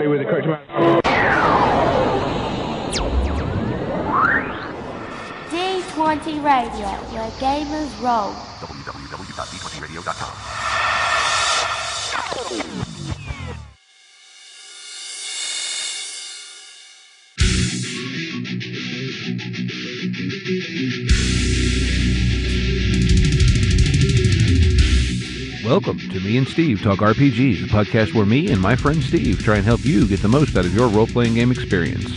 correctly with the correct amount. D20 Radio, where gamers roll. Welcome to Me and Steve Talk RPGs, a podcast where me and my friend Steve try and help you get the most out of your role playing game experience.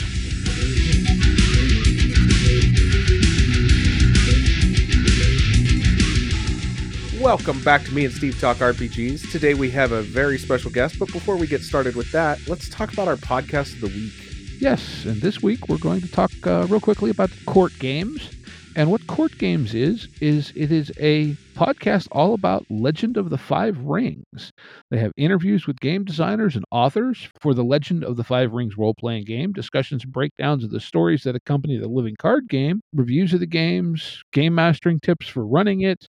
Welcome back to me and Steve Talk RPGs. Today we have a very special guest, but before we get started with that, let's talk about our podcast of the week. Yes, and this week we're going to talk uh, real quickly about court games. And what Court Games is, is it is a podcast all about Legend of the Five Rings. They have interviews with game designers and authors for the Legend of the Five Rings role playing game, discussions and breakdowns of the stories that accompany the living card game, reviews of the games, game mastering tips for running it,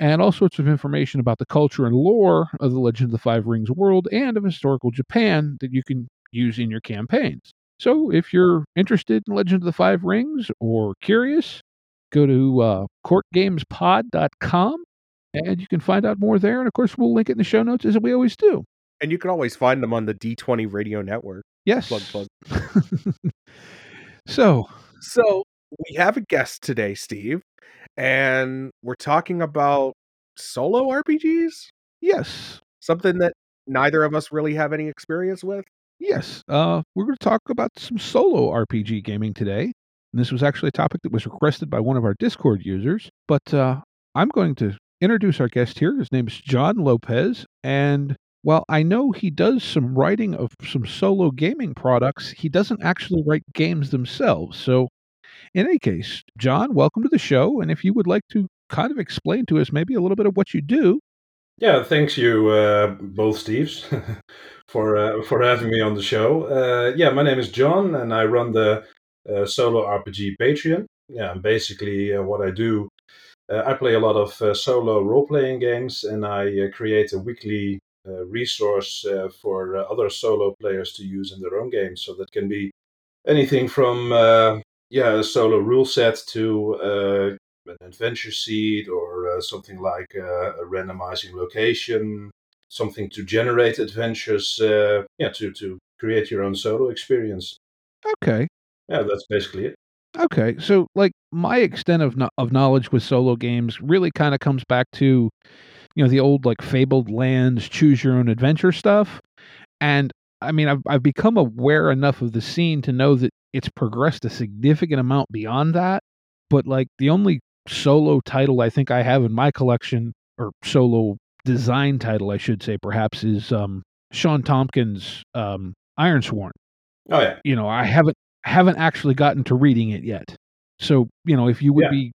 and all sorts of information about the culture and lore of the Legend of the Five Rings world and of historical Japan that you can use in your campaigns. So if you're interested in Legend of the Five Rings or curious, go to uh, courtgamespod.com and you can find out more there. And of course, we'll link it in the show notes as we always do. And you can always find them on the D20 Radio Network. Yes. Plug, plug. so, So we have a guest today, Steve, and we're talking about solo RPGs, yes, something that neither of us really have any experience with. yes, uh, we're going to talk about some solo RPG gaming today. And this was actually a topic that was requested by one of our Discord users. But uh, I'm going to introduce our guest here. His name is John Lopez. And while I know he does some writing of some solo gaming products, he doesn't actually write games themselves. So, in any case, John, welcome to the show. And if you would like to kind of explain to us maybe a little bit of what you do. Yeah, thanks you uh, both Steves for uh, for having me on the show. Uh, yeah, my name is John, and I run the uh, solo RPG Patreon. Yeah, and basically uh, what I do, uh, I play a lot of uh, solo role playing games, and I uh, create a weekly uh, resource for other solo players to use in their own games. So that can be anything from yeah a solo rule set to an adventure seed or something like a randomizing location, something to generate adventures. Yeah, to to create your own solo experience. Okay. Yeah, that's basically it. Okay, so like my extent of kno- of knowledge with solo games really kind of comes back to, you know, the old like fabled lands, choose your own adventure stuff, and I mean I've I've become aware enough of the scene to know that it's progressed a significant amount beyond that. But like the only solo title I think I have in my collection, or solo design title I should say perhaps, is um, Shawn Tomkin's um, Ironsworn Oh yeah, you know i haven't haven't actually gotten to reading it yet so you know if you would Yeah. be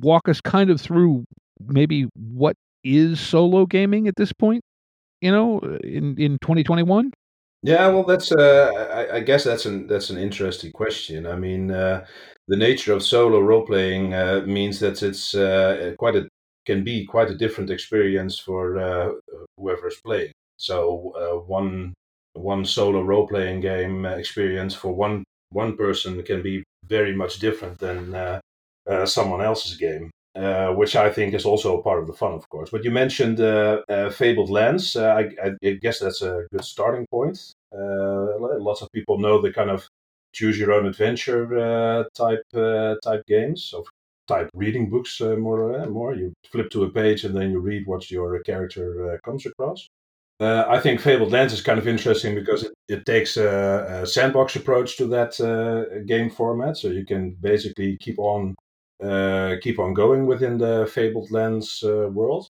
walk us kind of through maybe what is solo gaming at this point you know in in 2021 yeah. Well, that's uh, I, I guess that's an that's an interesting question. I mean, uh, the nature of solo role playing uh, means that it's uh, quite a can be quite a different experience for uh, whoever's playing. So uh, one one solo role playing game experience for one one person can be very much different than uh, uh, someone else's game. Uh, which I think is also part of the fun, of course. But you mentioned uh, uh, Fabled Lands. Uh, I, I, guess that's a good starting point. Lots of people know the kind of choose your own adventure type type games, of type reading books more more. You flip to a page and then you read what your character comes across. Uh, I think Fabled Lands is kind of interesting because it, it takes a, a sandbox approach to that uh, game format, so you can basically keep on uh, keep on going within the Fabled Lands uh, world,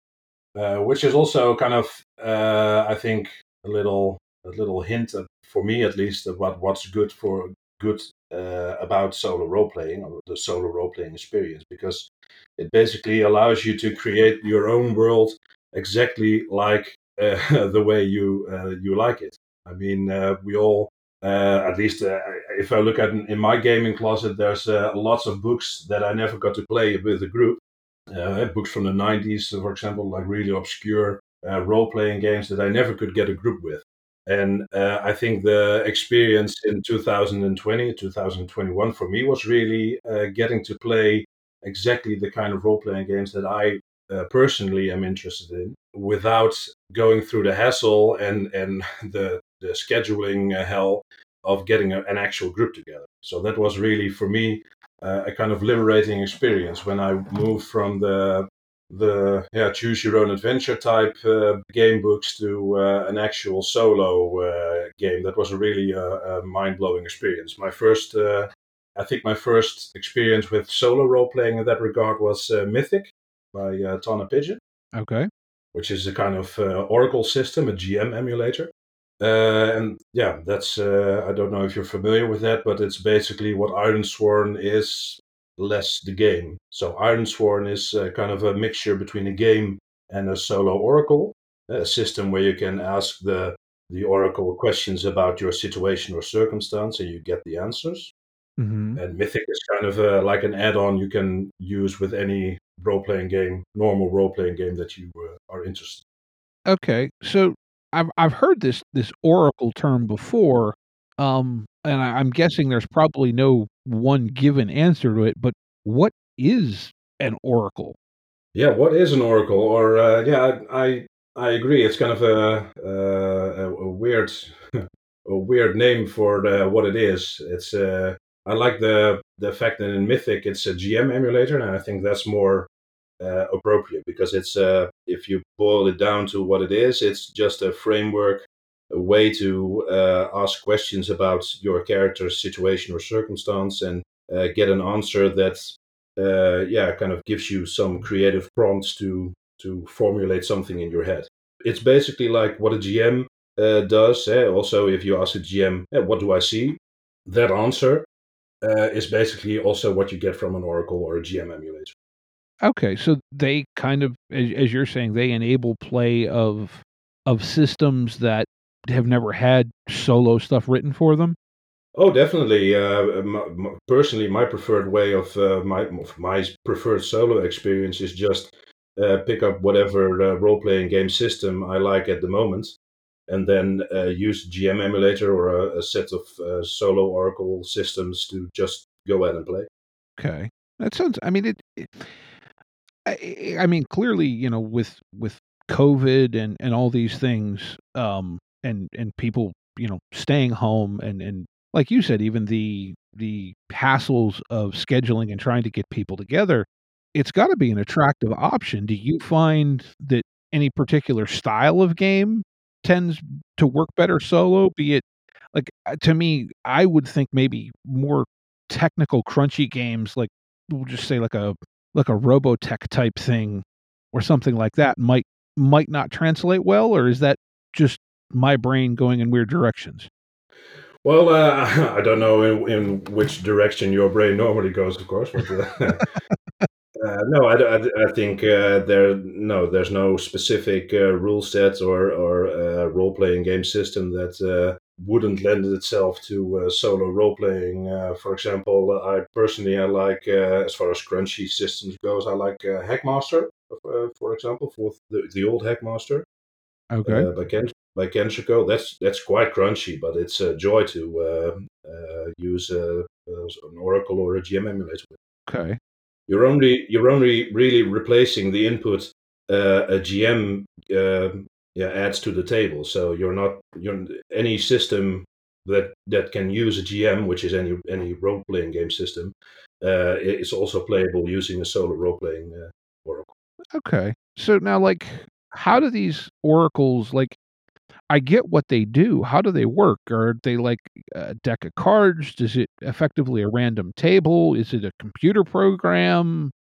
uh, which is also kind of uh, I think a little a little hint for me at least about what's good for good about solo role playing or the solo role playing experience. Because it basically allows you to create your own world exactly like uh, the way you uh, you like it. I mean, uh, we all, uh, at least if I look at in my gaming closet, there's lots of books that I never got to play with a group. Books from the 90s, for example, like really obscure role playing games that I never could get a group with. And uh, I think the experience in 2020, 2021 for me was really uh, getting to play exactly the kind of role playing games that I uh, personally am interested in without going through the hassle and, and the, the scheduling uh, hell of getting a, an actual group together. So that was really for me uh, a kind of liberating experience when I moved from the the yeah choose your own adventure type uh, game books to uh, an actual solo uh, game. That was a really uh, a mind blowing experience. My first, I think, my first experience with solo role playing in that regard was Mythic by uh, Tana Pigeon, Okay. which is a kind of Oracle system, a GM emulator. and yeah, that's I don't know if you're familiar with that, but it's basically what Ironsworn is less the game. So Ironsworn is uh, kind of a mixture between a game and a solo oracle, a system where you can ask the the oracle questions about your situation or circumstance, and you get the answers. hmm And Mythic is kind of a, like an add-on you can use with any role-playing game, normal role-playing game that you uh, are interested. Okay. So I've I've heard this this oracle term before, um, and I, I'm guessing there's probably no one given answer to it. But what is an oracle? Yeah, what is an oracle? Or uh, yeah, I, I I agree. It's kind of a uh, a, a weird a weird name for the, what it is. It's uh, I like the the fact that in Mythic it's a GM emulator, and I think that's more uh, appropriate because it's uh, if you boil it down to what it is, it's just a framework, a way to uh, ask questions about your character's situation or circumstance and uh, get an answer that uh, yeah kind of gives you some creative prompts to to formulate something in your head. It's basically like what a GM uh, does. Eh? Also, if you ask a GM, what do I see? That answer is basically also what you get from an Oracle or a GM emulator. Okay, so they kind of, as, as you're saying, they enable play of of systems that have never had solo stuff written for them. Oh, definitely. Uh, m- m- personally, my preferred way of uh, my of my preferred solo experience is just uh, pick up whatever uh, role playing game system I like at the moment, and then uh, use GM emulator or a, a set of uh, solo Oracle systems to just go ahead and play. Okay, that sounds. I mean, it. it I, I mean, clearly, you know, with with COVID and and all these things, um, and and people, you know, staying home and and like you said, even the the hassles of scheduling and trying to get people together, it's got to be an attractive option. Do you find that any particular style of game tends to work better solo? Be it like uh, to me, I would think maybe more technical, crunchy games, like we'll just say like a like a Robotech type thing or something like that might might not translate well, or is that just my brain going in weird directions? Well, uh, I don't know in, in which direction your brain normally goes, of course, but uh, uh, no, I, I, I think uh, there no, there's no specific uh, rule set or or uh, role playing game system that wouldn't lend itself to uh, solo role playing. Uh, for example, I personally I like uh, as far as crunchy systems goes, I like uh, Hackmaster, uh, for example, for the, the old Hackmaster Okay. uh, by Ken by KenzerCo. That's that's quite crunchy, but it's a joy to uh, uh, use uh, uh, an Oracle or a GM emulator. Okay. You're only you're only really replacing the input uh, a GM uh, yeah adds to the table. So you're not you're any system that that can use a GM, which is any any role playing game system, uh, is also playable using a solo role playing uh, Oracle. Okay. So now, like, how do these oracles like? I get what they do. How do they work? Are they like a deck of cards? Is it effectively a random table? Is it a computer program?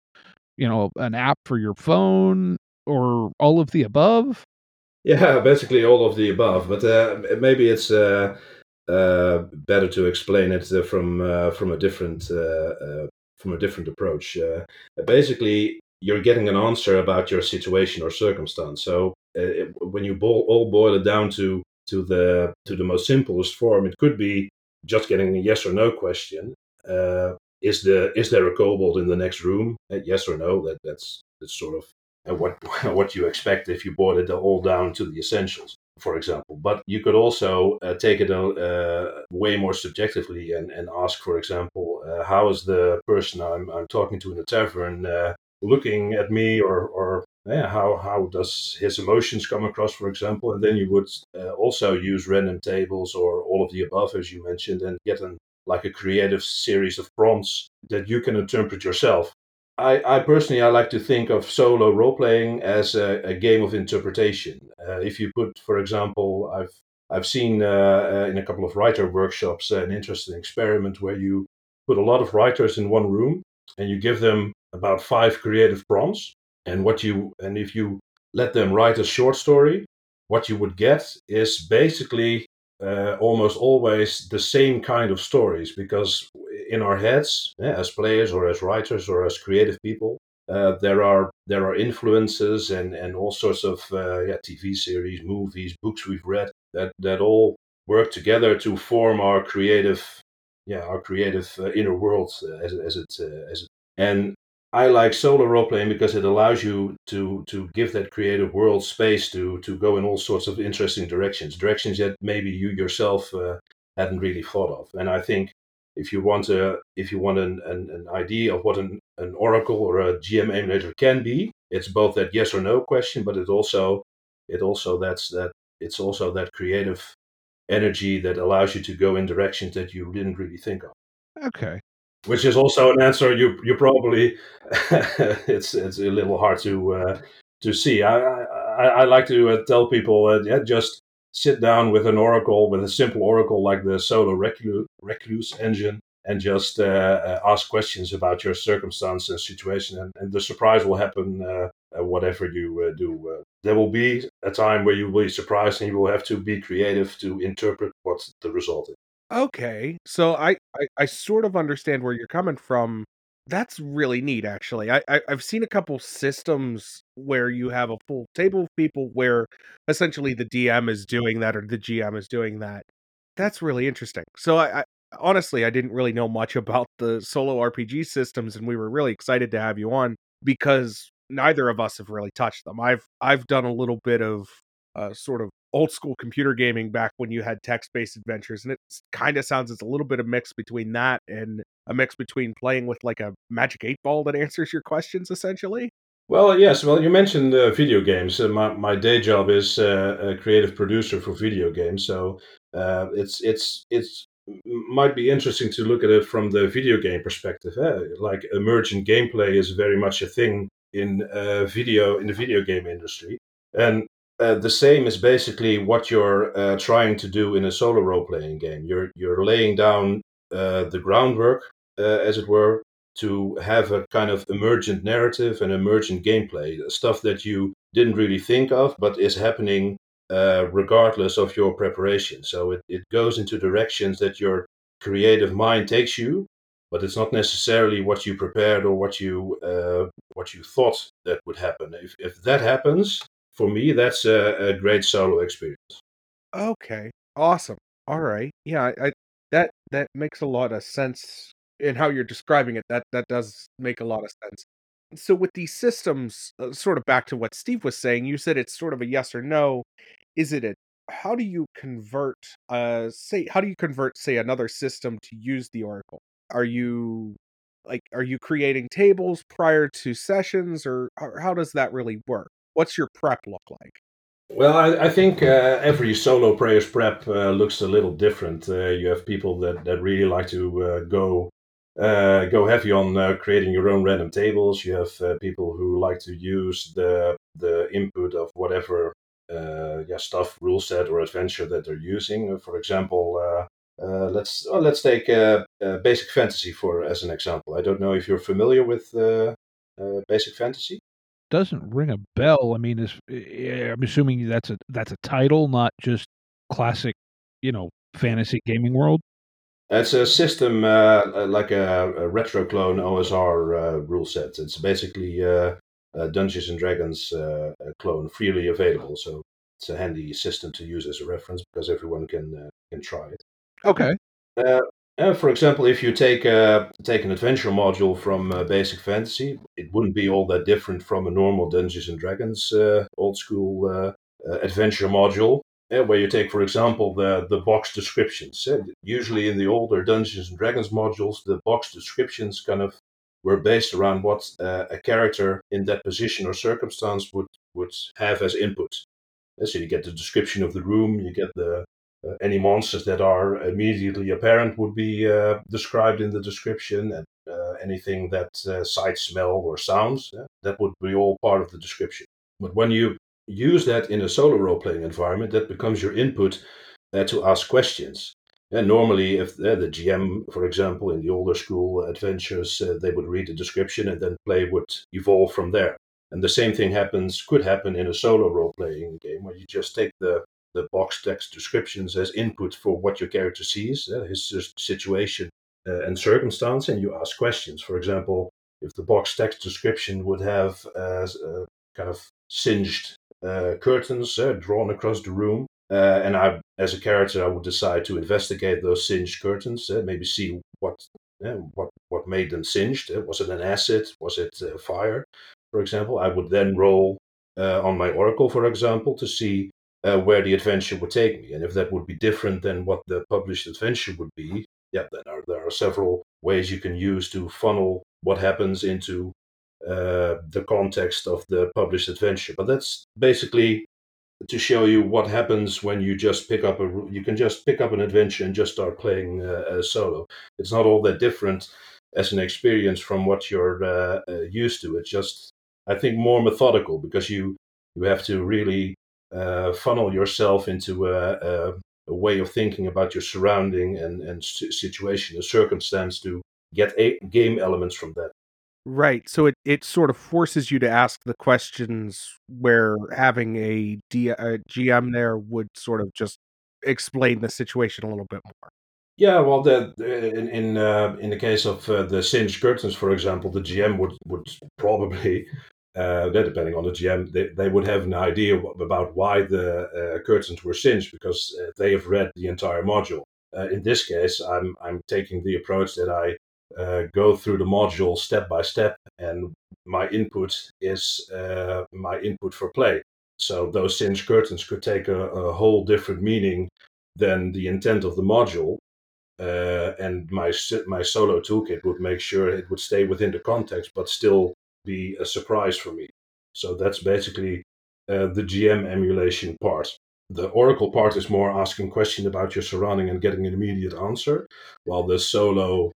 You know, an app for your phone, or all of the above? Yeah, basically all of the above, but uh, maybe it's uh, uh, better to explain it uh, from uh, from a different uh, from a different approach. Basically, you're getting an answer about your situation or circumstance. So it, when you boil, all boil it down to to the to the most simplest form, it could be just getting a yes or no question. Is the is there a kobold in the next room? Yes or no? That that's that's sort of uh, what what you expect if you boil it all down to the essentials. for example. But you could also uh, take it uh, way more subjectively and, and ask, for example, uh, how is the person I'm, I'm talking to in the tavern uh, looking at me, or, or yeah, how, how does his emotions come across, for example? And then you would uh, also use random tables or all of the above, as you mentioned, and get an like a creative series of prompts that you can interpret yourself. I, I personally I like to think of solo role playing as a, a game of interpretation. Uh, if you put, for example, I've I've seen uh, uh, in a couple of writer workshops an interesting experiment where you put a lot of writers in one room and you give them about five creative prompts, and what you and if you let them write a short story, what you would get is basically uh, almost always the same kind of stories because in our heads, yeah, as players or as writers or as creative people, uh, there are there are influences and, and all sorts of uh, yeah, TV series, movies, books we've read that that all work together to form our creative yeah our creative uh, inner world uh, as, as it uh, as it and I like solo role playing because it allows you to to give that creative world space to to go in all sorts of interesting directions, directions that maybe you yourself uh, hadn't really thought of. And I think if you want a if you want an, an, an idea of what an, an oracle or a GM emulator can be, it's both that yes or no question, but it also it also that's that it's also that creative energy that allows you to go in directions that you didn't really think of. Okay which is also an answer you you probably it's it's a little hard to uh, to see. I I, I like to uh, tell people uh, yeah, just sit down with an oracle with a simple oracle like the Solo Recluse, Recluse engine and just uh, uh, ask questions about your circumstance and situation, and, and the surprise will happen. Uh, whatever you do, there will be a time where you will be surprised, and you will have to be creative to interpret what the result is. Okay. So I, I I sort of understand where you're coming from. That's really neat, actually. I, I I've seen a couple systems where you have a full table of people where essentially the DM is doing that or the GM is doing that. That's really interesting. So I, I honestly I didn't really know much about the solo RPG systems, and we were really excited to have you on because neither of us have really touched them. I've I've done a little bit of uh, sort of old school computer gaming back when you had text based adventures. And it kind of sounds it's a little bit of mix between that and a mix between playing with like a magic eight ball that answers your questions essentially. Well, yes. Well, you mentioned uh, video games. Uh, my, my day job is uh, a creative producer for video games, so uh, it's it's it's might be interesting to look at it from the video game perspective. Eh? Like emergent gameplay is very much a thing in uh, video in the video game industry, and uh, the same is basically what you're uh, trying to do in a solo role playing game. You're you're laying down uh, the groundwork, uh, as it were, to have a kind of emergent narrative and emergent gameplay, stuff that you didn't really think of, but is happening uh, regardless of your preparation. So it, it goes into directions that your creative mind takes you, but it's not necessarily what you prepared or what you what you thought that would happen. If if that happens, for me, that's a, a great solo experience. Okay, awesome. All right, yeah, I, I that that makes a lot of sense in how you're describing it. That that does make a lot of sense. So with these systems, uh, sort of back to what Steve was saying, you said it's sort of a yes or no. Is it a how do you convert uh say how do you convert say another system to use the oracle are you like are you creating tables prior to sessions or, or how does that really work what's your prep look like? Well, I, I think uh, every solo player's prep uh, looks a little different. Uh, you have people that, that really like to uh, go uh, go heavy on uh, creating your own random tables. You have people who like to use the the input of whatever yeah, stuff, rule set, or adventure that they're using. For example, let's let's take basic fantasy for as an example. I don't know if you're familiar with basic fantasy doesn't ring a bell. I mean, is I'm assuming that's a that's a title, not just classic, you know, fantasy gaming world. It's a system uh, uh like a, a, retro clone OSR uh, rule set. It's basically uh, Dungeons and Dragons uh, clone, freely available. So it's a handy system to use as a reference because everyone can uh, can try it. Okay. Uh, for example, if you take uh, take an adventure module from uh, Basic Fantasy, it wouldn't be all that different from a normal Dungeons and Dragons uh, old school uh, adventure module. where you take, for example, the, the box descriptions. Usually in the older Dungeons and Dragons modules, the box descriptions kind of were based around what a character in that position or circumstance would, would have as input. So you get the description of the room, you get the uh, any monsters that are immediately apparent would be uh, described in the description, and uh, anything that uh, sight, smell, or sounds that would be all part of the description. But when you use that in a solo role playing environment, that becomes your input uh, to ask questions. And normally, if the GM, for example, in the older school adventures, they would read the description and then play would evolve from there. And the same thing happens, could happen in a solo role playing game where you just take the, the box text descriptions as input for what your character sees, uh, his situation uh, and circumstance, and you ask questions. For example, if the box text description would have uh, kind of singed uh, curtains uh, drawn across the room. Uh, and I, as a character, I would decide to investigate those singed curtains, maybe see what what what made them singed. was it an acid? Was it fire? For example, I would then roll on my oracle, for example, to see uh, where the adventure would take me. And if that would be different than what the published adventure would be, yeah, then are, there are several ways you can use to funnel what happens into uh, the context of the published adventure. But that's basically to show you what happens when you just pick up a you can just pick up an adventure and just start playing uh, solo. It's not all that different as an experience from what you're uh, uh, used to. It's just I think more methodical because you you have to really uh, funnel yourself into a, a, a, way of thinking about your surrounding and and situation, a circumstance to get a, game elements from that. Right. So it, it sort of forces you to ask the questions where having a, D, a GM there would sort of just explain the situation a little bit more. Yeah, well, the, in in uh, in the case of uh, the singed curtains, for example, the GM would would probably, uh, depending on the GM, they, they would have an idea about why the uh, curtains were singed because uh, they have read the entire module. Uh, in this case, I'm I'm taking the approach that I uh, go through the module step by step, and my input is uh, my input for play. So those singed curtains could take a, a, whole different meaning than the intent of the module. Uh, and my my solo toolkit would make sure it would stay within the context, but still be a surprise for me. So that's basically uh, the GM emulation part. The Oracle part is more asking question about your surrounding and getting an immediate answer, while the solo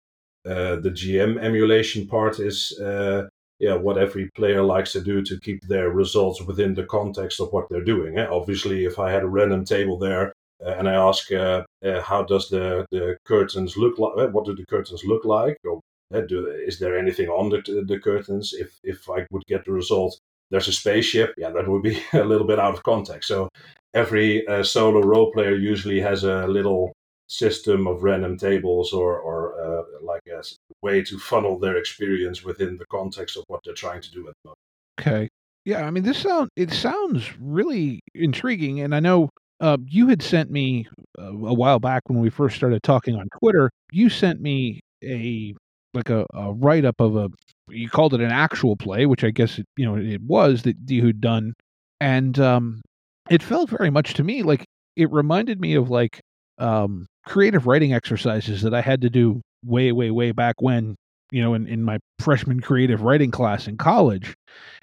uh, the GM emulation part is uh, yeah what every player likes to do to keep their results within the context of what they're doing. Eh? Obviously, if I had a random table there uh, and I ask uh, uh, how does the, the curtains look like, eh, what do the curtains look like, or do, is there anything on the, the curtains? If if I would get the result, there's a spaceship. Yeah, that would be a little bit out of context. So every solo role player usually has a little system of random tables or, or uh, like a way to funnel their experience within the context of what they're trying to do at the moment. Okay. Yeah, I mean, this sound it sounds really intriguing, and I know uh, you had sent me uh, a while back when we first started talking on Twitter. You sent me a like a, a write up of a you called it an actual play, which I guess it, you know it was that you had done, and um, it felt very much to me like it reminded me of like um, creative writing exercises that I had to do way, way, way back when, you know, in, in my freshman creative writing class in college,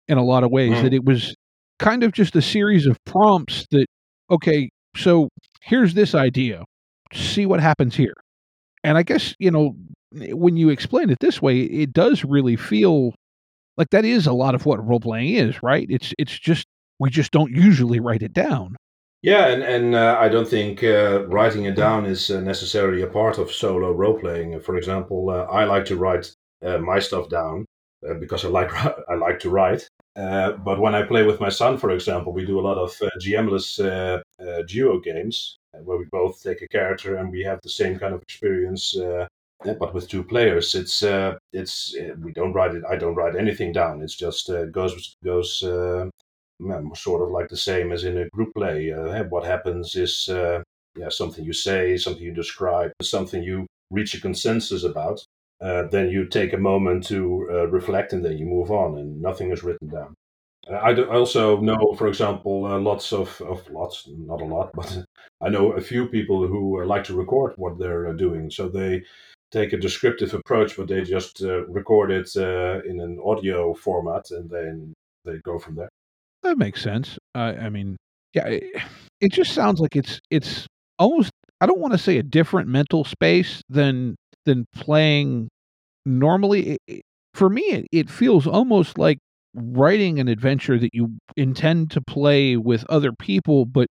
in a lot of ways, mm. that it was kind of just a series of prompts that, okay, so here's this idea, see what happens here. And I guess, you know, when you explain it this way, it does really feel like that is a lot of what role playing is, right? It's it's just we just don't usually write it down. Yeah, and and uh, I don't think uh, writing it down is uh, necessarily a part of solo role playing. For example, uh, I like to write uh, my stuff down because I like I like to write. but when I play with my son, for example, we do a lot of GMless duo games where we both take a character and we have the same kind of experience. But with two players, it's uh, it's we don't write it. I don't write anything down. It's just goes goes sort of like the same as in a group play. Uh, what happens is uh, yeah, something you say, something you describe, something you reach a consensus about. Uh, then you take a moment to uh, reflect and then you move on, and nothing is written down. I, do, I also know, for example, uh, lots of, of lots, not a lot, but I know a few people who uh, like to record what they're uh, doing. So they take a descriptive approach, but they just uh, record it uh, in an audio format, and then they go from there. That makes sense. I mean, yeah, it, it just sounds like it's it's almost. I don't want to say a different mental space than than playing normally. It, for me, it, it feels almost like writing an adventure that you intend to play with other people, but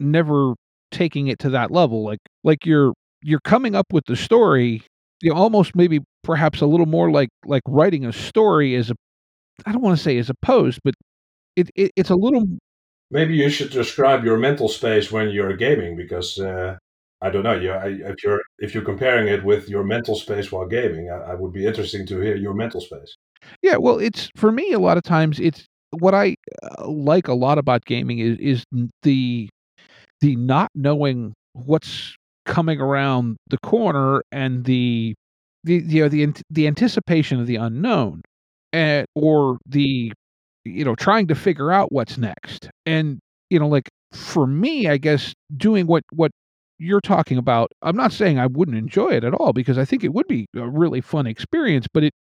never taking it to that level. Like like you're you're coming up with the story, you know, almost maybe perhaps a little more like like writing a story as a I don't want to say as opposed, but it, it it's a little maybe you should describe your mental space when you're gaming because uh, I don't know. You, I, if you're if you're comparing it with your mental space while gaming, I, I, would be interesting to hear your mental space. Yeah, well, it's for me a lot of times it's what I uh, like a lot about gaming is is the the not knowing what's coming around the corner and the the you know the the anticipation of the unknown and eh, or the you know trying to figure out what's next. And you know like for me i guess doing what what you're talking about i'm not saying i wouldn't enjoy it at all because i think it would be a really fun experience but it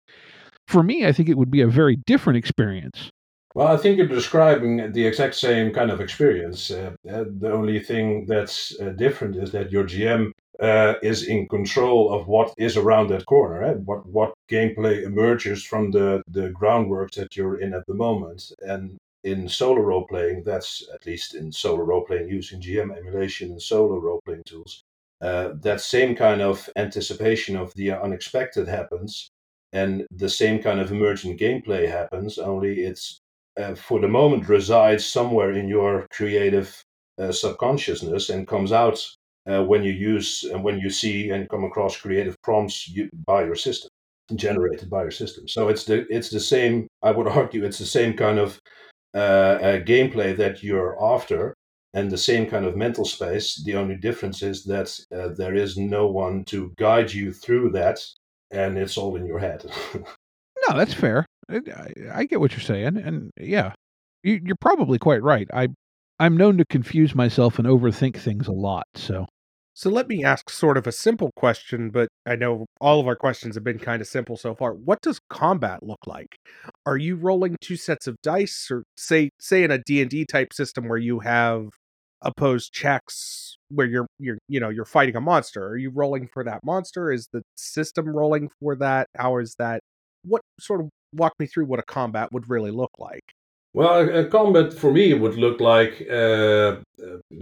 for me i think it would be a very different experience well i think you're describing the exact same kind of experience uh, uh, the only thing that's uh, different is that your gm uh, is in control of what is around that corner, eh? what what gameplay emerges from the the groundwork that you're in at the moment. And in solo role playing, that's at least in solo role playing using GM emulation and solo role playing tools. Uh, that same kind of anticipation of the unexpected happens, and the same kind of emergent gameplay happens. Only it's uh, for the moment resides somewhere in your creative uh, subconsciousness and comes out uh, when you use and when you see and come across creative prompts you, by your system generated by your system. So it's the it's the same i would argue it's the same kind of uh, gameplay that you're after and the same kind of mental space. The only difference is that there is no one to guide you through that and it's all in your head no that's fair I, I, get what you're saying and yeah you, you're probably quite right i I'm known to confuse myself and overthink things a lot, so so let me ask sort of a simple question, but I know all of our questions have been kind of simple so far. What does combat look like? Are you rolling two sets of dice or say say in a D&D type system where you have opposed checks where you're you're you know, you're fighting a monster? Are you rolling for that monster? Is the system rolling for that? How is that? What sort of walk me through what a combat would really look like? Well, a, combat for me would look like, uh,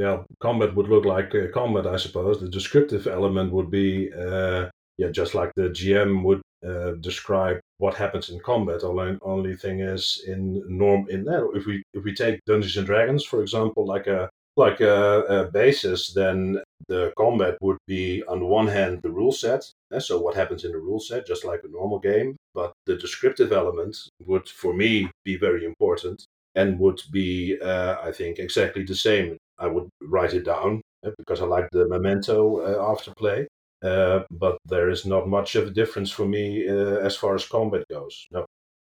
uh, combat would look like uh, combat, I suppose. The descriptive element would be, uh, yeah, just like the GM would uh, describe what happens in combat. Only, only thing is, in norm, in that, if we if we take Dungeons and Dragons, for example, like a like a, a, basis, then the combat would be on one hand the rule set, eh, so what happens in the rule set, just like a normal game, but the descriptive element would, for me, be very important and would be, uh, I think, exactly the same. I would write it down eh, because I like the memento uh, after play. Uh, but there is not much of a difference for me uh, as far as combat goes. No.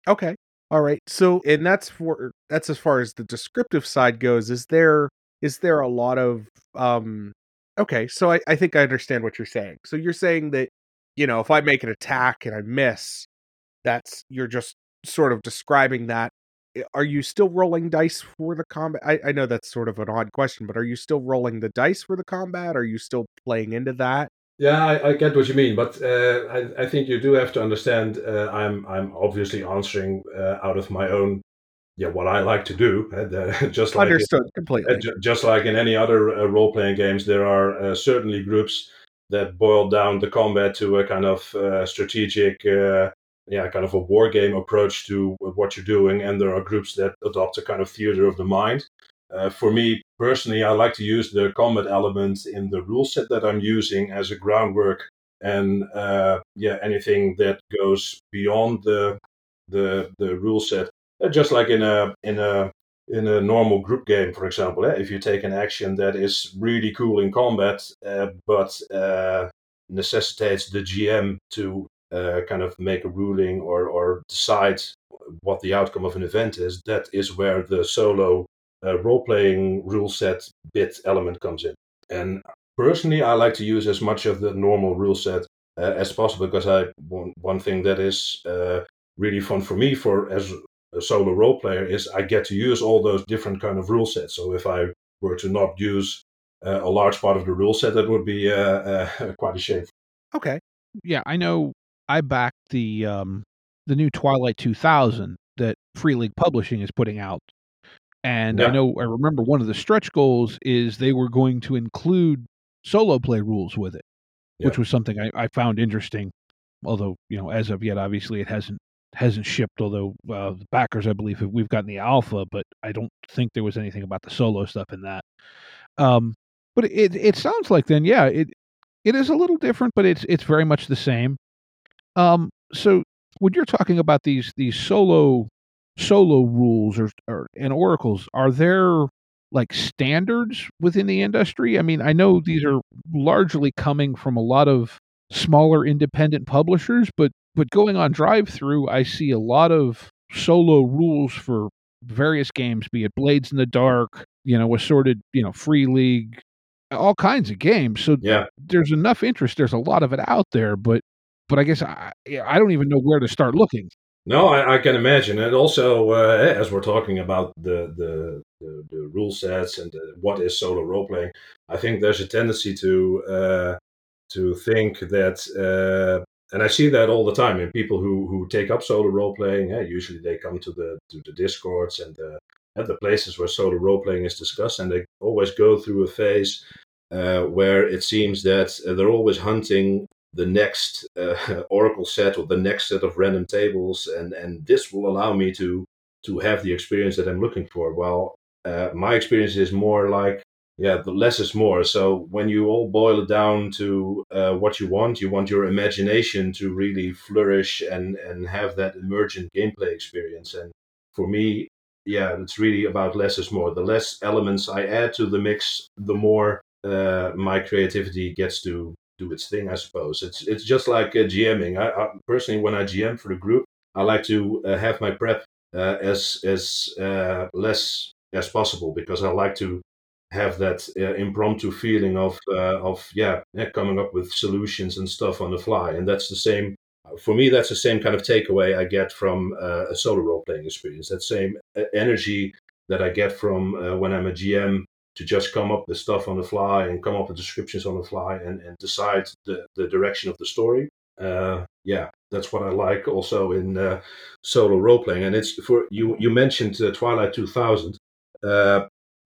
Okay. All right. So, and that's for that's as far as the descriptive side goes. Is there is there a lot of um okay so I, I think i understand what you're saying. So you're saying that you know if i make an attack and i miss that's you're just sort of describing that. Are you still rolling dice for the combat? I, I know that's sort of an odd question but are you still rolling the dice for the combat? Are you still playing into that? Yeah, I, I, get what you mean, but uh, I, I, think you do have to understand. Uh, I'm I'm obviously answering uh, out of my own yeah, what I like to do. Uh, just like understood in, completely. Uh, just like in any other uh, role playing games, there are uh, certainly groups that boil down the combat to a kind of uh, strategic, uh, yeah, kind of a war game approach to what you're doing, and there are groups that adopt a kind of theater of the mind. for me personally, I like to use the combat elements in the rule set that I'm using as a groundwork, and yeah, anything that goes beyond the the the rule set just like in a in a in a normal group game, for example, eh? if you take an action that is really cool in combat, uh, but uh, necessitates the GM to uh, kind of make a ruling or or decide what the outcome of an event is, that is where the solo uh, role playing rule set bit element comes in. And personally, I like to use as much of the normal rule set uh, as possible because I one, one thing that is uh, really fun for me for as a solo role player is I get to use all those different kind of rule sets. So if I were to not use uh, a large part of the rule set, that would be uh, uh, quite a shame. Okay. Yeah, I know. I backed the um, the new Twilight 2000 that Free League Publishing is putting out, and I know I remember one of the stretch goals is they were going to include solo play rules with it, which was something I, I found interesting. Although you know, as of yet, obviously it hasn't hasn't shipped. Although uh, the backers, I believe, we've gotten the alpha, but I don't think there was anything about the solo stuff in that. Um, but it it sounds like then, yeah, it it is a little different, but it's it's very much the same. Um, so when you're talking about these these solo solo rules or, or and oracles, are there like standards within the industry? I mean, I know these are largely coming from a lot of smaller independent publishers, but but going on DriveThru, I see a lot of solo rules for various games, be it Blades in the Dark, you know, assorted, you know, Free League, all kinds of games. So Yeah. there's enough interest. There's a lot of it out there, but but I guess I I don't even know where to start looking. No, I, I can imagine, and also uh, as we're talking about the the, the, the rule sets and the, what is solo role playing, I think there's a tendency to uh, to think that, uh, and I see that all the time in people who who take up solo role playing. Uh, usually, they come to the to the discords and the at the places where solo role playing is discussed, and they always go through a phase uh, where it seems that uh, they're always hunting the next uh, oracle set or the next set of random tables and and this will allow me to to have the experience that i'm looking for well uh, my experience is more like yeah the less is more so when you all boil it down to uh, what you want you want your imagination to really flourish and and have that emergent gameplay experience and for me yeah it's really about less is more the less elements i add to the mix the more uh, my creativity gets to do its thing. I suppose it's it's just like uh, GMing. I, I personally, when I GM for the group, I like to uh, have my prep uh, as as uh, less as possible because I like to have that uh, impromptu feeling of uh, of yeah, coming up with solutions and stuff on the fly, and that's the same. For me, that's the same kind of takeaway I get from uh, a solo role playing experience. That same uh, energy that I get from uh, when I'm a GM to just come up with stuff on the fly and come up with descriptions on the fly and, and decide the, the direction of the story. Uh, yeah, that's what I like also in solo role playing. And it's for you. You mentioned Twilight 2000.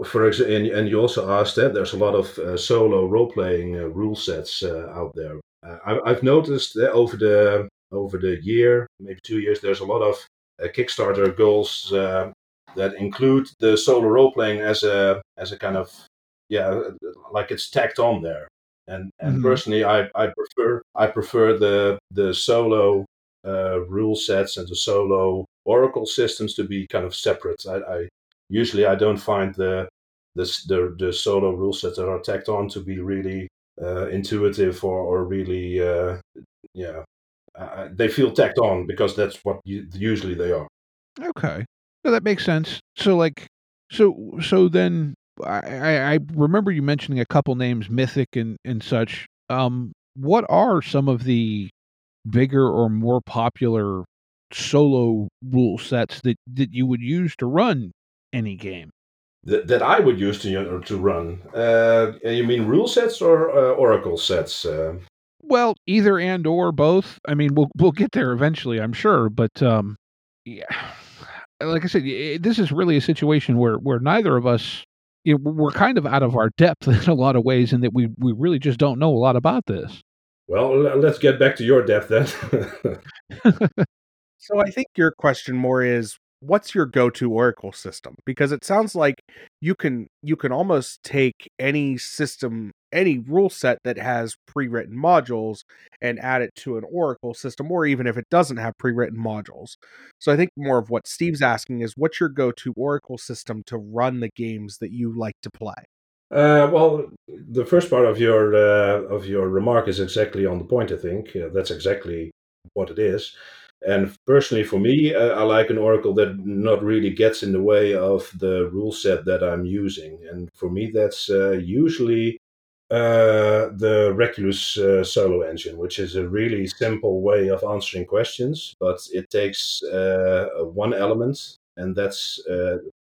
For example, and, and you also asked that there's a lot of uh, solo role playing uh, rule sets uh, out there. Uh, I, I've noticed that over the over the year, maybe two years, there's a lot of uh, Kickstarter goals uh, that include the solo role playing as a as a kind of yeah like it's tacked on there and and Mhm. personally I, I prefer I prefer the the solo uh, rule sets and the solo oracle systems to be kind of separate I, I usually I don't find the this the the solo rule sets that are tacked on to be really uh, intuitive or or really uh, yeah uh, they feel tacked on because that's what you, usually they are Okay. No, that makes sense. So like so so then I, I I remember you mentioning a couple names, Mythic and and such. Um what are some of the bigger or more popular solo rule sets that that you would use to run any game? that, that I would use to to run. Uh, you mean rule sets or uh, oracle sets? Uh, Well, either and or both. I mean, we'll we'll get there eventually, I'm sure, but um yeah. Like I said, i- this is really a situation where where neither of us you know, we're kind of out of our depth in a lot of ways in that we we really just don't know a lot about this. well, let's get back to your depth then. So I think your question more is what's your go-to oracle system because it sounds like you can you can almost take any system any rule set that has pre-written modules and add it to an oracle system or even if it doesn't have pre-written modules so i think more of what steve's asking is what's your go-to oracle system to run the games that you like to play Uh, well, the first part of your uh, of your remark is exactly on the point. I think uh, that's exactly what it is. And personally, for me, uh, I like an oracle that not really gets in the way of the rule set that I'm using. And for me, that's uh, usually uh, the Recluse uh, Solo engine, which is a really simple way of answering questions, but it takes uh, one element, and that's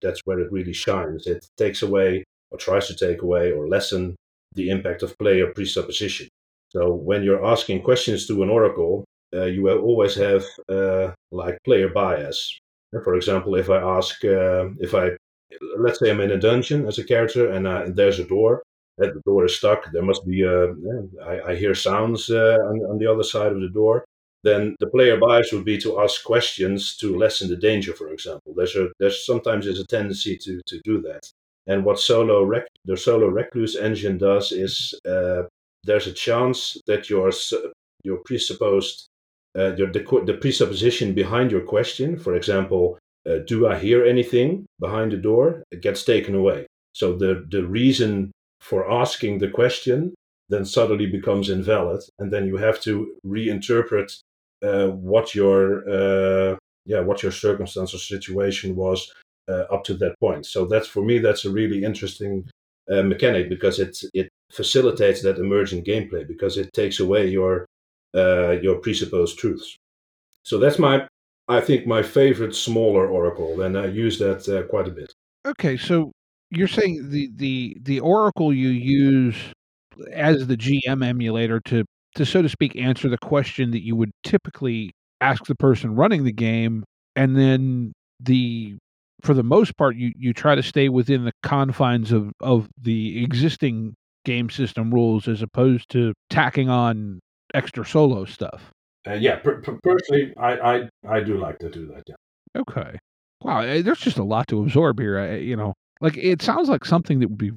that's where it really shines. It takes away, or tries to take away, or lessen the impact of player presupposition. So when you're asking questions to an oracle, uh, you will always have uh, like player bias. For example, if I ask, if I let's say I'm in a dungeon as a character and there's a door the door is stuck. There must be a. I, I hear sounds uh, on, on the other side of the door. Then the player bias would be to ask questions to lessen the danger. For example, there's a there's sometimes there's a tendency to to do that. And what solo rec, the solo recluse engine does is uh, there's a chance that your your presupposed uh, your, the, the presupposition behind your question, for example, uh, do I hear anything behind the door? It gets taken away. So the the reason for asking the question then suddenly becomes invalid, and then you have to reinterpret uh, what your uh, yeah what your circumstance or situation was uh, up to that point. So that's for me that's a really interesting mechanic because it it facilitates that emergent gameplay because it takes away your uh, your presupposed truths. So that's my I think my favorite smaller oracle, and I use that uh, quite a bit. Okay, so you're saying the the the Oracle you use as the GM emulator to to so to speak answer the question that you would typically ask the person running the game, and then the for the most part you you try to stay within the confines of of the existing game system rules as opposed to tacking on extra solo stuff. Uh, yeah, per- per- personally, I, I I do like to do that. Yeah. Okay. Wow, eh, there's just a lot to absorb here. I, you know, like it sounds like something that would be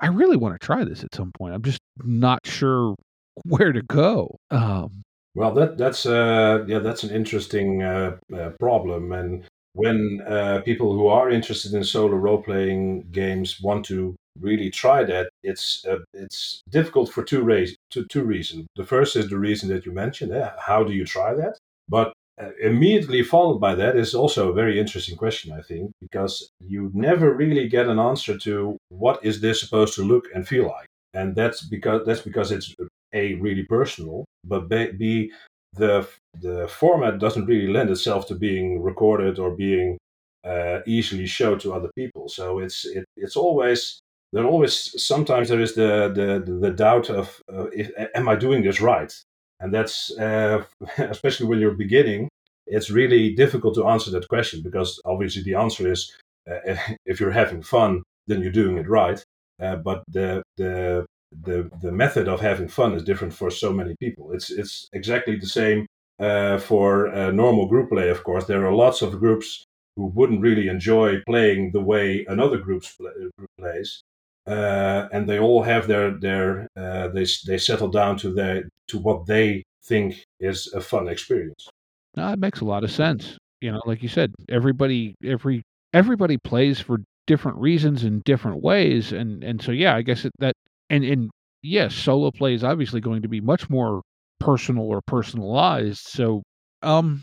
I really want to try this at some point. I'm just not sure where to go. Um, well, that that's uh, yeah, that's an interesting uh, uh, problem. And when uh, people who are interested in solo role playing games want to really try that, it's uh, it's difficult for two, rea- two, two reasons. The first is the reason that you mentioned. Yeah, how do you try that? But uh, immediately followed by that is also a very interesting question, I think, because you never really get an answer to what is this supposed to look and feel like, and that's because that's because it's a really personal, but b the the format doesn't really lend itself to being recorded or being uh, easily showed to other people. So it's it, it's always there always sometimes there is the the the doubt of uh, if, am I doing this right? And that's uh, especially when you're beginning, it's really difficult to answer that question because obviously the answer is uh, if you're having fun, then you're doing it right. Uh, but the the the the method of having fun is different for so many people. It's it's exactly the same uh, for normal group play. Of course, there are lots of groups who wouldn't really enjoy playing the way another group's play, group plays, uh, and they all have their their uh, they they settle down to their to what they think is a fun experience. No, it makes a lot of sense. You know, like you said, everybody every everybody plays for different reasons in different ways, and and so yeah, I guess it, that and and yes, solo play is obviously going to be much more personal or personalized. So um,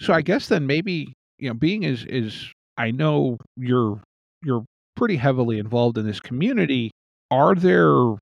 so I guess then maybe you know, being as is I know you're you're pretty heavily involved in this community. Are there,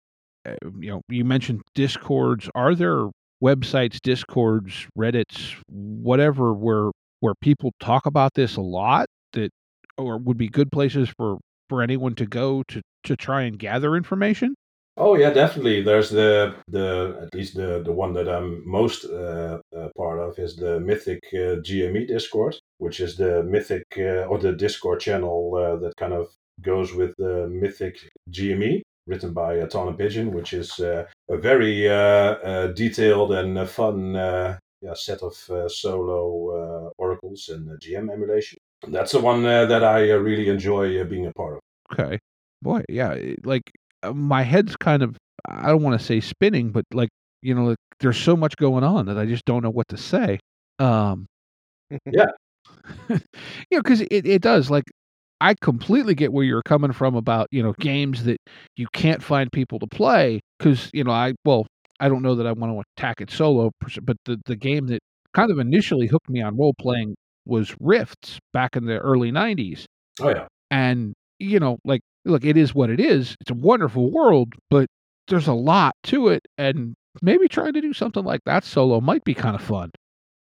uh, you know, you mentioned discords. Are there websites, discords, Reddits, whatever, where where people talk about this a lot that or would be good places for for anyone to go to to try and gather information? Oh yeah, definitely. There's the the at least the the one that I'm most uh, uh, part of is the Mythic uh, GME Discord, which is the Mythic uh, or the Discord channel uh, that kind of goes with the Mythic GME, written by uh, Tana Pigeon, which is uh, a very uh, uh detailed and fun uh, yeah, set of uh, solo oracles and GM emulation. That's the one that I really enjoy being a part of. Okay. Boy, yeah, like my head's kind of, I don't want to say spinning, but like, you know, like, there's so much going on that I just don't know what to say. Um, yeah. you know, because it, it does. Like, I completely get where you're coming from about, you know, games that you can't find people to play because, you know, I, well, I don't know that I want to attack it solo, but the, the game that kind of initially hooked me on role playing was Rifts back in the early '90s, Oh yeah. and you know, like, look, it is what it is. It's a wonderful world, but there's a lot to it, and maybe trying to do something like that solo might be kind of fun.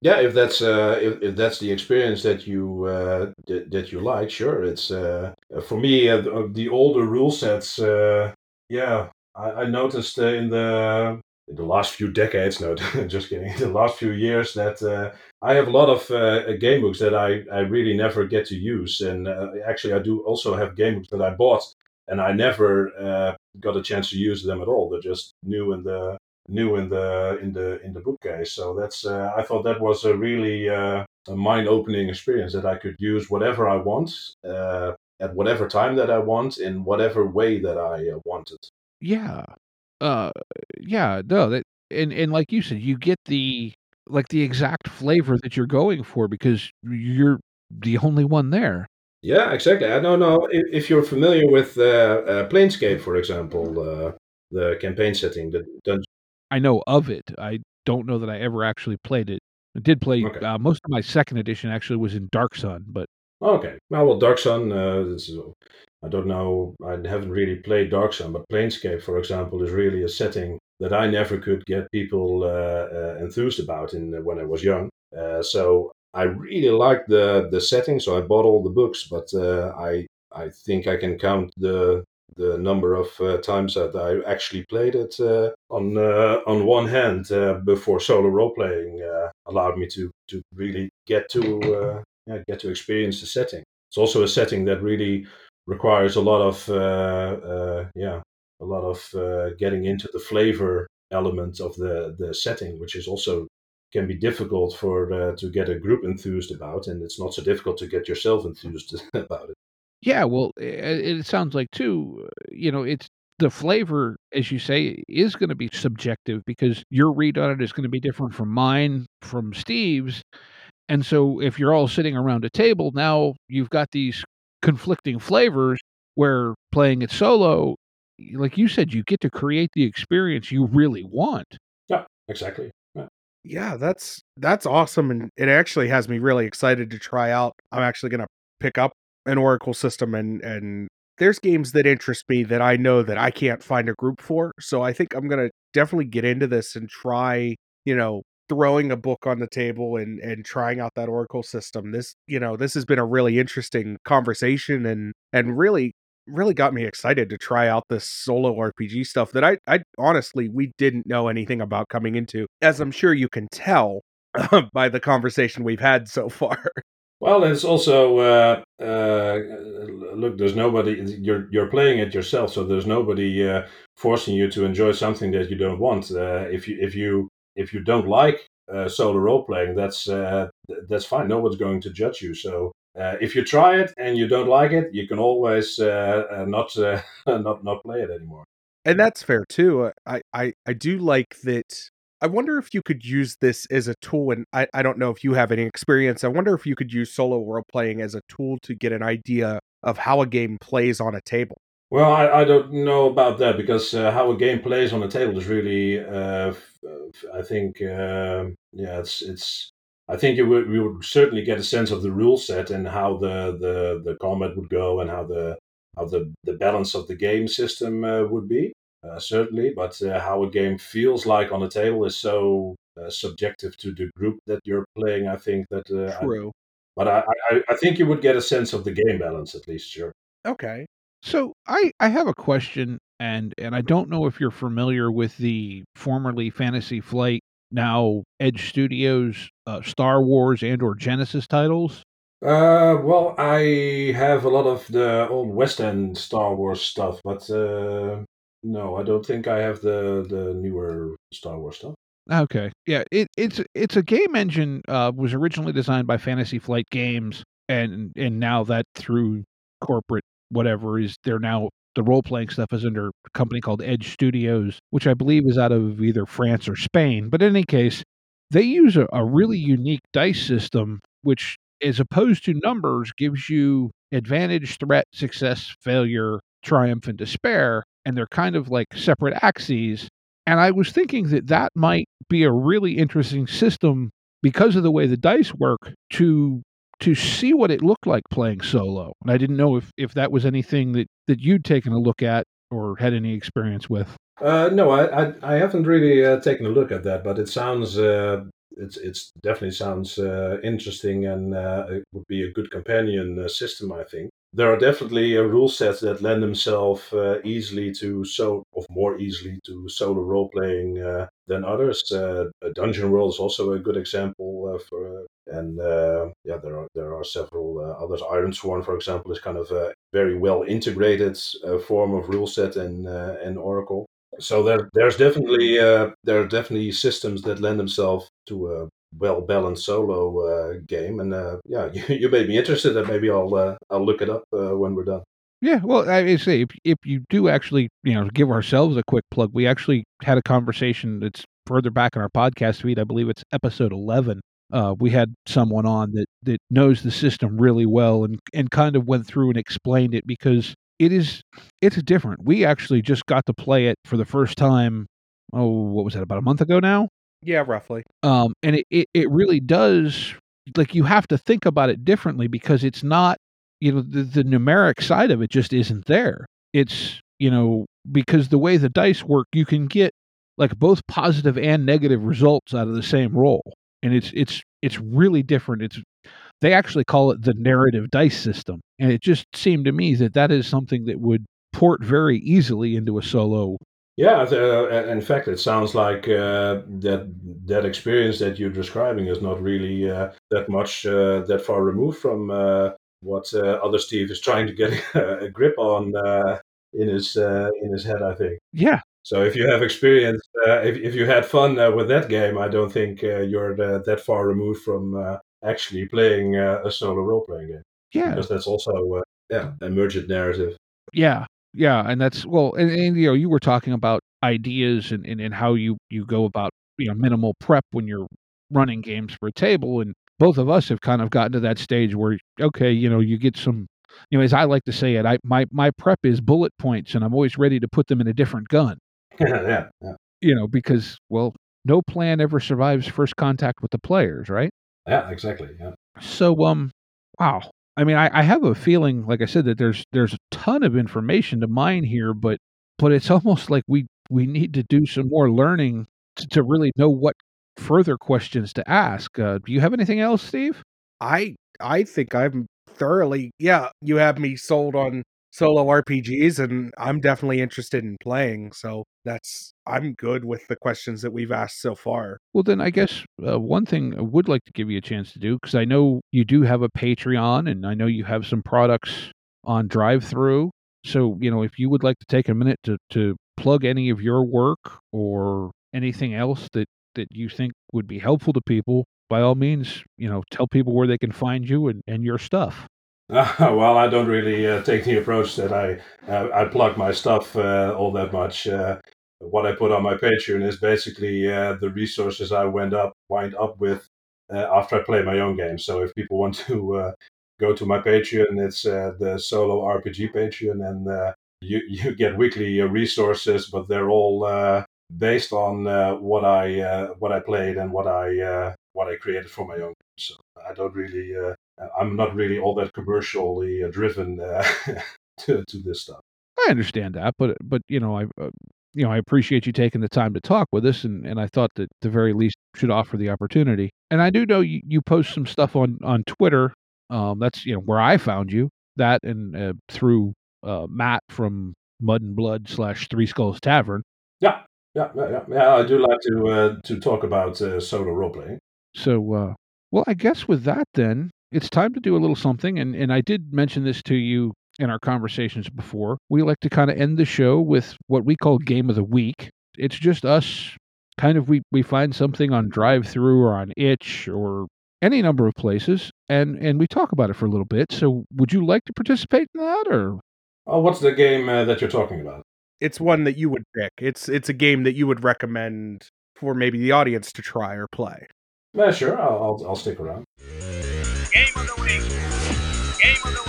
Yeah, if that's uh, if, if that's the experience that you uh, that, that you like, sure. It's uh, for me uh, the, the older rule sets. Uh, yeah, I, I noticed uh, in the in the last few decades. No, just kidding. In the last few years, that uh, I have a lot of uh, game books that I I really never get to use, and uh, actually I do also have game books that I bought and I never uh, got a chance to use them at all. They're just new in the new in the in the in the bookcase. So that's uh, I thought that was a really uh, a mind-opening experience that I could use whatever I want uh, at whatever time that I want in whatever way that I uh, wanted. Yeah. Uh yeah, no, that and and like you said, you get the like the exact flavor that you're going for because you're the only one there. Yeah, exactly. I don't know if, if you're familiar with uh, uh, Planescape, for example, uh, the campaign setting, the. I know of it. I don't know that I ever actually played it. I did play Okay. uh, most of my second edition actually was in Dark Sun, but Okay. Well, well, Dark Sun. Uh, is, I don't know. I haven't really played Dark Sun, but Planescape, for example, is really a setting that I never could get people uh, uh, enthused about in when I was young. Uh, so I really liked the the setting, so I bought all the books. But uh, I I think I can count the the number of uh, times that I actually played it uh, on uh, on one hand uh, before solo role playing allowed me to to really get to yeah, get to experience the setting. It's also a setting that really requires a lot of yeah a lot of getting into the flavor element of the the setting, which is also can be difficult for uh, to get a group enthused about, and it's not so difficult to get yourself enthused about it. Yeah, well, i- i- it sounds like too, uh, you know, it's the flavor as you say is going to be subjective because your read on it is going to be different from mine, from Steve's. And so if you're all sitting around a table, now you've got these conflicting flavors where playing it solo, like you said, you get to create the experience you really want. Yeah, exactly. Yeah. Yeah, that's that's awesome, and it actually has me really excited to try out. I'm actually gonna pick up an Oracle system, and and there's games that interest me that I know that I can't find a group for. So I think I'm gonna definitely get into this and try, you know, throwing a book on the table and and trying out that Oracle system. This, you know, this has been a really interesting conversation, and and really really got me excited to try out this solo RPG stuff that I I honestly we didn't know anything about coming into, as I'm sure you can tell by the conversation we've had so far. Well, it's also uh, uh, look. There's nobody. You're you're playing it yourself, so there's nobody uh, forcing you to enjoy something that you don't want. Uh, if you if you if you don't like uh, solo role playing, that's uh, that's fine. No one's going to judge you. So if you try it and you don't like it, you can always not not not play it anymore. And that's fair too. I I I do like that. I wonder if you could use this as a tool, and I, I don't know if you have any experience. I wonder if you could use solo role playing as a tool to get an idea of how a game plays on a table. Well, I, I don't know about that because uh, how a game plays on a table is really, uh, f- I think, um yeah, it's it's. I think you would we would certainly get a sense of the rule set and how the the, the combat would go and how the how the, the balance of the game system uh, would be uh, certainly, but uh, how a game feels like on the table is so uh, subjective to the group that you're playing. I think that, uh, I, True. but I, I I think you would get a sense of the game balance at least. Sure. Okay. So I I have a question and and I don't know if you're familiar with the formerly Fantasy Flight now Edge Studios uh, Star Wars and or Genesis titles. Uh, well, I have a lot of the old West End Star Wars stuff, but uh, no, I don't think I have the the newer Star Wars stuff. Okay. Yeah, it, it's it's a game engine uh was originally designed by Fantasy Flight Games and and now that through corporate whatever is they're now the role playing stuff is under a company called Edge Studios, which I believe is out of either France or Spain. But in any case, they use a, a really unique dice system which as opposed to numbers gives you advantage, threat, success, failure, triumph and despair and they're kind of like separate axes and I was thinking that that might be a really interesting system because of the way the dice work to to see what it looked like playing solo. And I didn't know if if that was anything that that you'd taken a look at or had any experience with. Uh, no, I, I, I haven't really uh, taken a look at that, but it sounds uh, it's it's definitely sounds uh, interesting and uh, it would be a good companion uh, system. I think there are definitely rule sets that lend themselves easily to so or more easily to solo role playing than others. Dungeon World is also a good example for and uh, yeah, there are there are several uh, others. Ironsworn, for example, is kind of a very well integrated uh, form of rule set and and Oracle so there, there's definitely uh, there are definitely systems that lend themselves to a well balanced solo uh, game, and uh, yeah, you, you made me interested, and maybe I'll uh, I'll look it up uh, when we're done. Yeah, well, I say if if you do actually, you know, give ourselves a quick plug, we actually had a conversation that's further back in our podcast feed. I believe it's episode eleven. Uh, we had someone on that that knows the system really well and and kind of went through and explained it because it is it's different. We actually just got to play it for the first time. Oh, what was that? About a month ago now. Yeah, roughly. Um, and it, it, it really does like you have to think about it differently because it's not you know the, the numeric side of it just isn't there. It's you know because the way the dice work, you can get like both positive and negative results out of the same roll, and it's it's it's really different. It's they actually call it the narrative dice system. And it just seemed to me that that is something that would port very easily into a solo. Yeah, uh, in fact, it sounds like uh, that that experience that you're describing is not really uh, that much uh, that far removed from uh, what uh, other Steve is trying to get a grip on in his in his head. I think. Yeah, so if you have experience, uh, if, if you had fun uh, with that game, I don't think uh, you're that far removed from actually playing uh, a solo role playing game. Yeah, because that's also uh, yeah emergent narrative. Yeah, yeah, and that's well, and, and you know, you were talking about ideas and, and and how you you go about you know minimal prep when you're running games for a table, and both of us have kind of gotten to that stage where okay, you know, you get some. You know, as I like to say it, I my my prep is bullet points, and I'm always ready to put them in a different gun. yeah, yeah. You know, because well, no plan ever survives first contact with the players, right? Yeah, exactly. Yeah. So, um, wow. I mean, I, I have a feeling, like I said, that there's there's a ton of information to mine here, but but it's almost like we we need to do some more learning to, to really know what further questions to ask. Uh, do you have anything else, Steve? I I think I'm thoroughly yeah. You have me sold on solo RPGs, and I'm definitely interested in playing. So that's I'm good with the questions that we've asked so far. Well, then I guess uh, one thing I would like to give you a chance to do because I know you do have a Patreon, and I know you have some products on DriveThru. So you know, if you would like to take a minute to to plug any of your work or anything else that that you think would be helpful to people, by all means, you know, tell people where they can find you and, and your stuff. Uh, well, I don't really uh, take the approach that I uh, I plug my stuff uh, all that much. Uh, what I put on my Patreon is basically uh, the resources I went up wind up with after I play my own game. So if people want to go to my Patreon, it's the solo RPG Patreon, and you you get weekly resources, but they're all based on what I what I played and what I what I created for my own. So I don't really I'm not really all that commercially uh, driven uh, to to this stuff. I understand that, but but you know I. Uh, you know, I appreciate you taking the time to talk with us, and, and I thought that the very least should offer the opportunity. And I do know you, you post some stuff on on Twitter. Um, that's you know where I found you. That and uh, through uh, Matt from Mud and Blood slash Three Skulls Tavern. Yeah, yeah, yeah, yeah. I do like to uh, to talk about uh, solo role playing. So, uh, well, I guess with that, then it's time to do a little something. And, and I did mention this to you in our conversations before. We like to kind of end the show with what we call Game of the Week. It's just us kind of we, we find something on DriveThru or on itch or any number of places and and we talk about it for a little bit so would you like to participate in that or oh what's the game uh, that you're talking about it's one that you would pick it's it's a game that you would recommend for maybe the audience to try or play yeah sure i'll, I'll, I'll stick around Game of the week. Game of the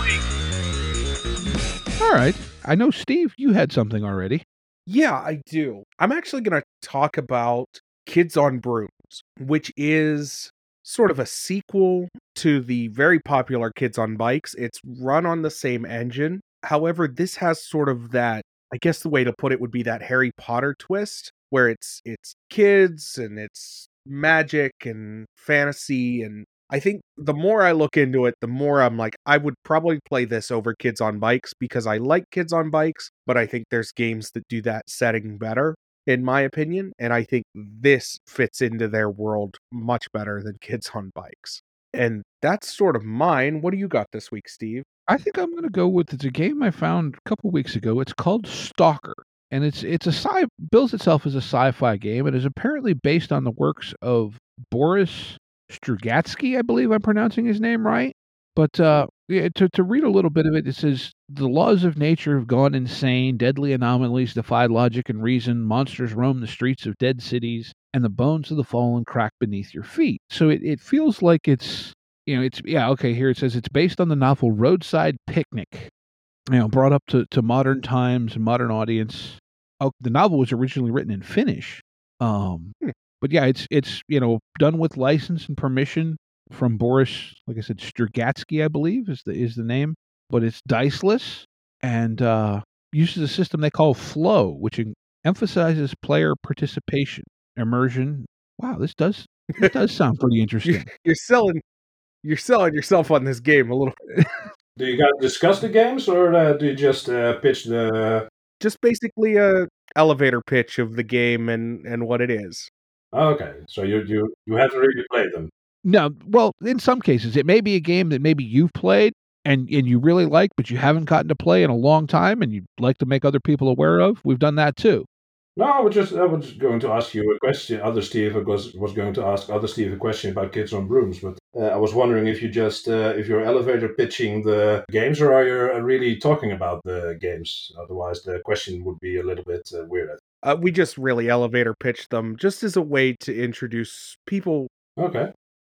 week. All right. I know, Steve, you had something already. Yeah, I do. I'm actually going to talk about Kids on Brooms, which is sort of a sequel to the very popular Kids on Bikes. It's run on the same engine. However, this has sort of that I guess the way to put it would be that Harry Potter twist where it's it's kids and it's magic and fantasy and I think the more I look into it, the more I'm like, I would probably play this over Kids on Bikes because I like Kids on Bikes, but I think there's games that do that setting better, in my opinion. And I think this fits into their world much better than Kids on Bikes. And that's sort of mine. What do you got this week, Steve? I think I'm going to go with it's a game I found a couple weeks ago. It's called Stalker, and it's it's a sci bills itself as a sci-fi game. It is apparently based on the works of Boris Strugatsky, I believe I'm pronouncing his name right. But uh, yeah, to to read a little bit of it, it says the laws of nature have gone insane. Deadly anomalies defy logic and reason. Monsters roam the streets of dead cities, and the bones of the fallen crack beneath your feet. So it, it feels like it's you know it's yeah okay here it says it's based on the novel Roadside Picnic, you know brought up to to modern times and modern audience. Oh, the novel was originally written in Finnish. Um, Hmm. But yeah, it's it's you know done with license and permission from Boris, like I said, Strugatsky, I believe is the is the name. But it's diceless and uh, uses a system they call Flow, which en- emphasizes player participation, immersion. Wow, this does this does sound pretty You're, interesting. you're selling you're selling yourself on this game a little Do you guys discuss the games, or uh, do you just uh, pitch the? just basically a elevator pitch of the game and and what it is. Oh, okay, so you you you haven't really played them. No, well, in some cases, it may be a game that maybe you've played and and you really like, but you haven't gotten to play in a long time, and you'd like to make other people aware of. We've done that too. No, I was just I was going to ask you a question. Other Steve was was going to ask other Steve a question about kids on brooms, but uh, I was wondering if you just uh, if you're elevator pitching the games, or are you really talking about the games? Otherwise, the question would be a little bit uh, weird. Uh, we just really elevator pitched them just as a way to introduce people. Okay.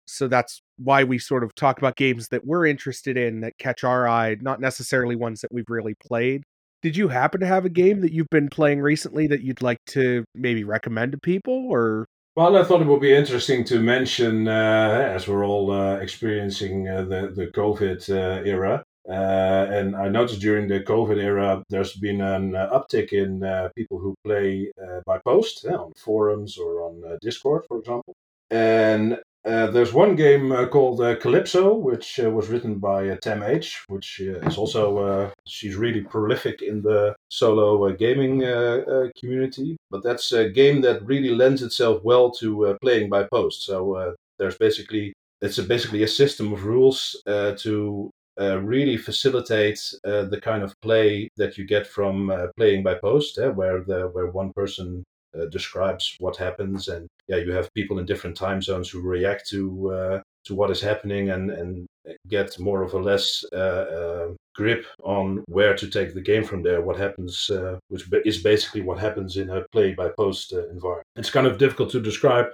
So that's why we sort of talk about games that we're interested in that catch our eye, not necessarily ones that we've really played. Did you happen to have a game that you've been playing recently that you'd like to maybe recommend to people or Well, I thought it would be interesting to mention, uh, as we're all uh, experiencing uh, the the COVID uh, era, uh, and I noticed during the COVID era, there's been an uh, uptick in uh, people who play uh, by post uh, on forums or on uh, Discord, for example. And there's one game called Calypso, which was written by uh, Tam H, which is also she's really prolific in the solo gaming community. But that's a game that really lends itself well to playing by post. So there's basically it's a, basically a system of rules uh, to uh, really facilitate uh, the kind of play that you get from uh, playing by post, eh, where the where one person uh, describes what happens, and yeah, you have people in different time zones who react to uh, to what is happening and and get more of a less grip on where to take the game from there. What happens, which is basically what happens in a play by post environment. It's kind of difficult to describe.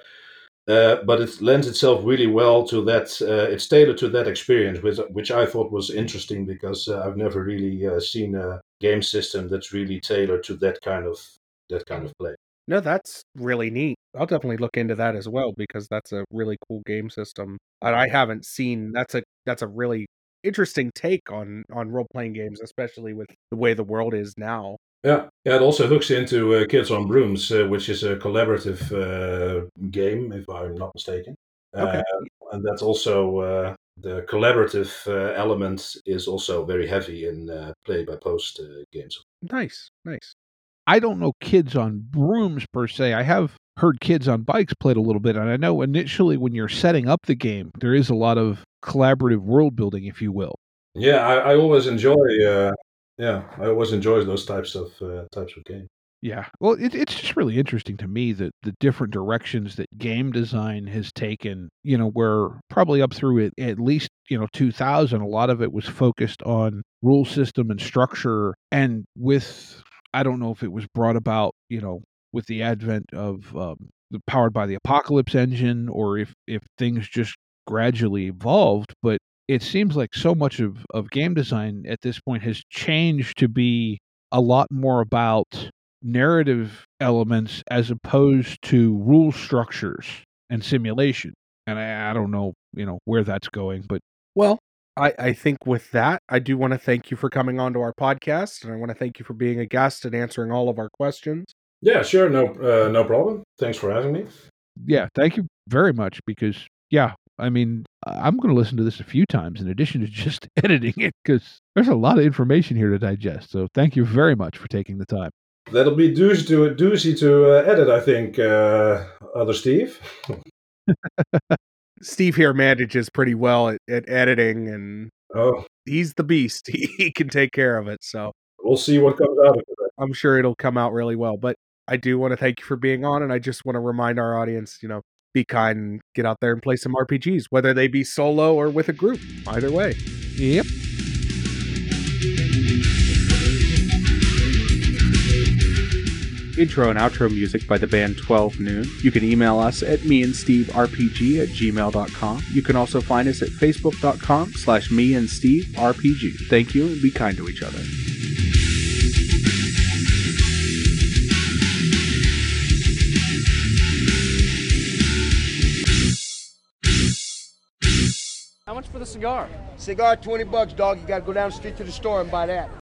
Uh, but it lends itself really well to that. Uh, it's tailored to that experience, which, which I thought was interesting because uh, I've never really uh, seen a game system that's really tailored to that kind of that kind of play. No, that's really neat. I'll definitely look into that as well because that's a really cool game system. And I haven't seen that's a that's a really interesting take on on role playing games, especially with the way the world is now. Yeah, yeah. It also hooks into uh, Kids on Brooms, uh, which is a collaborative uh, game, if I'm not mistaken. Okay. Uh, and that's also uh, the collaborative uh, element is also very heavy in uh, play by post uh, games. Nice, nice. I don't know kids on brooms per se. I have heard kids on bikes played a little bit, and I know initially when you're setting up the game, there is a lot of collaborative world building, if you will. Yeah, I, I always enjoy. Uh, yeah, I always enjoy those types of uh, types of games. Yeah. Well, it, it's just really interesting to me that the different directions that game design has taken, you know, where probably up through it, at least, you know, 2000, a lot of it was focused on rule system and structure. And with, I don't know if it was brought about, you know, with the advent of um, the powered by the apocalypse engine or if, if things just gradually evolved, but it seems like so much of, of game design at this point has changed to be a lot more about narrative elements as opposed to rule structures and simulation. and I, I don't know, you know, where that's going, but Well, I, I think with that, I do want to thank you for coming on to our podcast, and I want to thank you for being a guest and answering all of our questions. Yeah, sure, no, uh, no problem. Thanks for having me. yeah, thank you very much because yeah, I mean, I'm going to listen to this a few times in addition to just editing it because there's a lot of information here to digest. So thank you very much for taking the time. That'll be doozy to doozy to uh, edit, I think. Uh, other Steve. Steve here manages pretty well at, at editing, and Oh, he's the beast. He, he can take care of it. So we'll see what comes out of it. I'm sure it'll come out really well. But I do want to thank you for being on, and I just want to remind our audience, you know, be kind and get out there and play some RPGs, whether they be solo or with a group. Either way. Yep. Intro and outro music by the band 12 Noon. You can email us at meandsteverpg at gmail.com. You can also find us at facebook.com slash meandsteverpg. Thank you and be kind to each other. How much for the cigar? Cigar, 20 bucks, dog. You gotta go down the street to the store and buy that.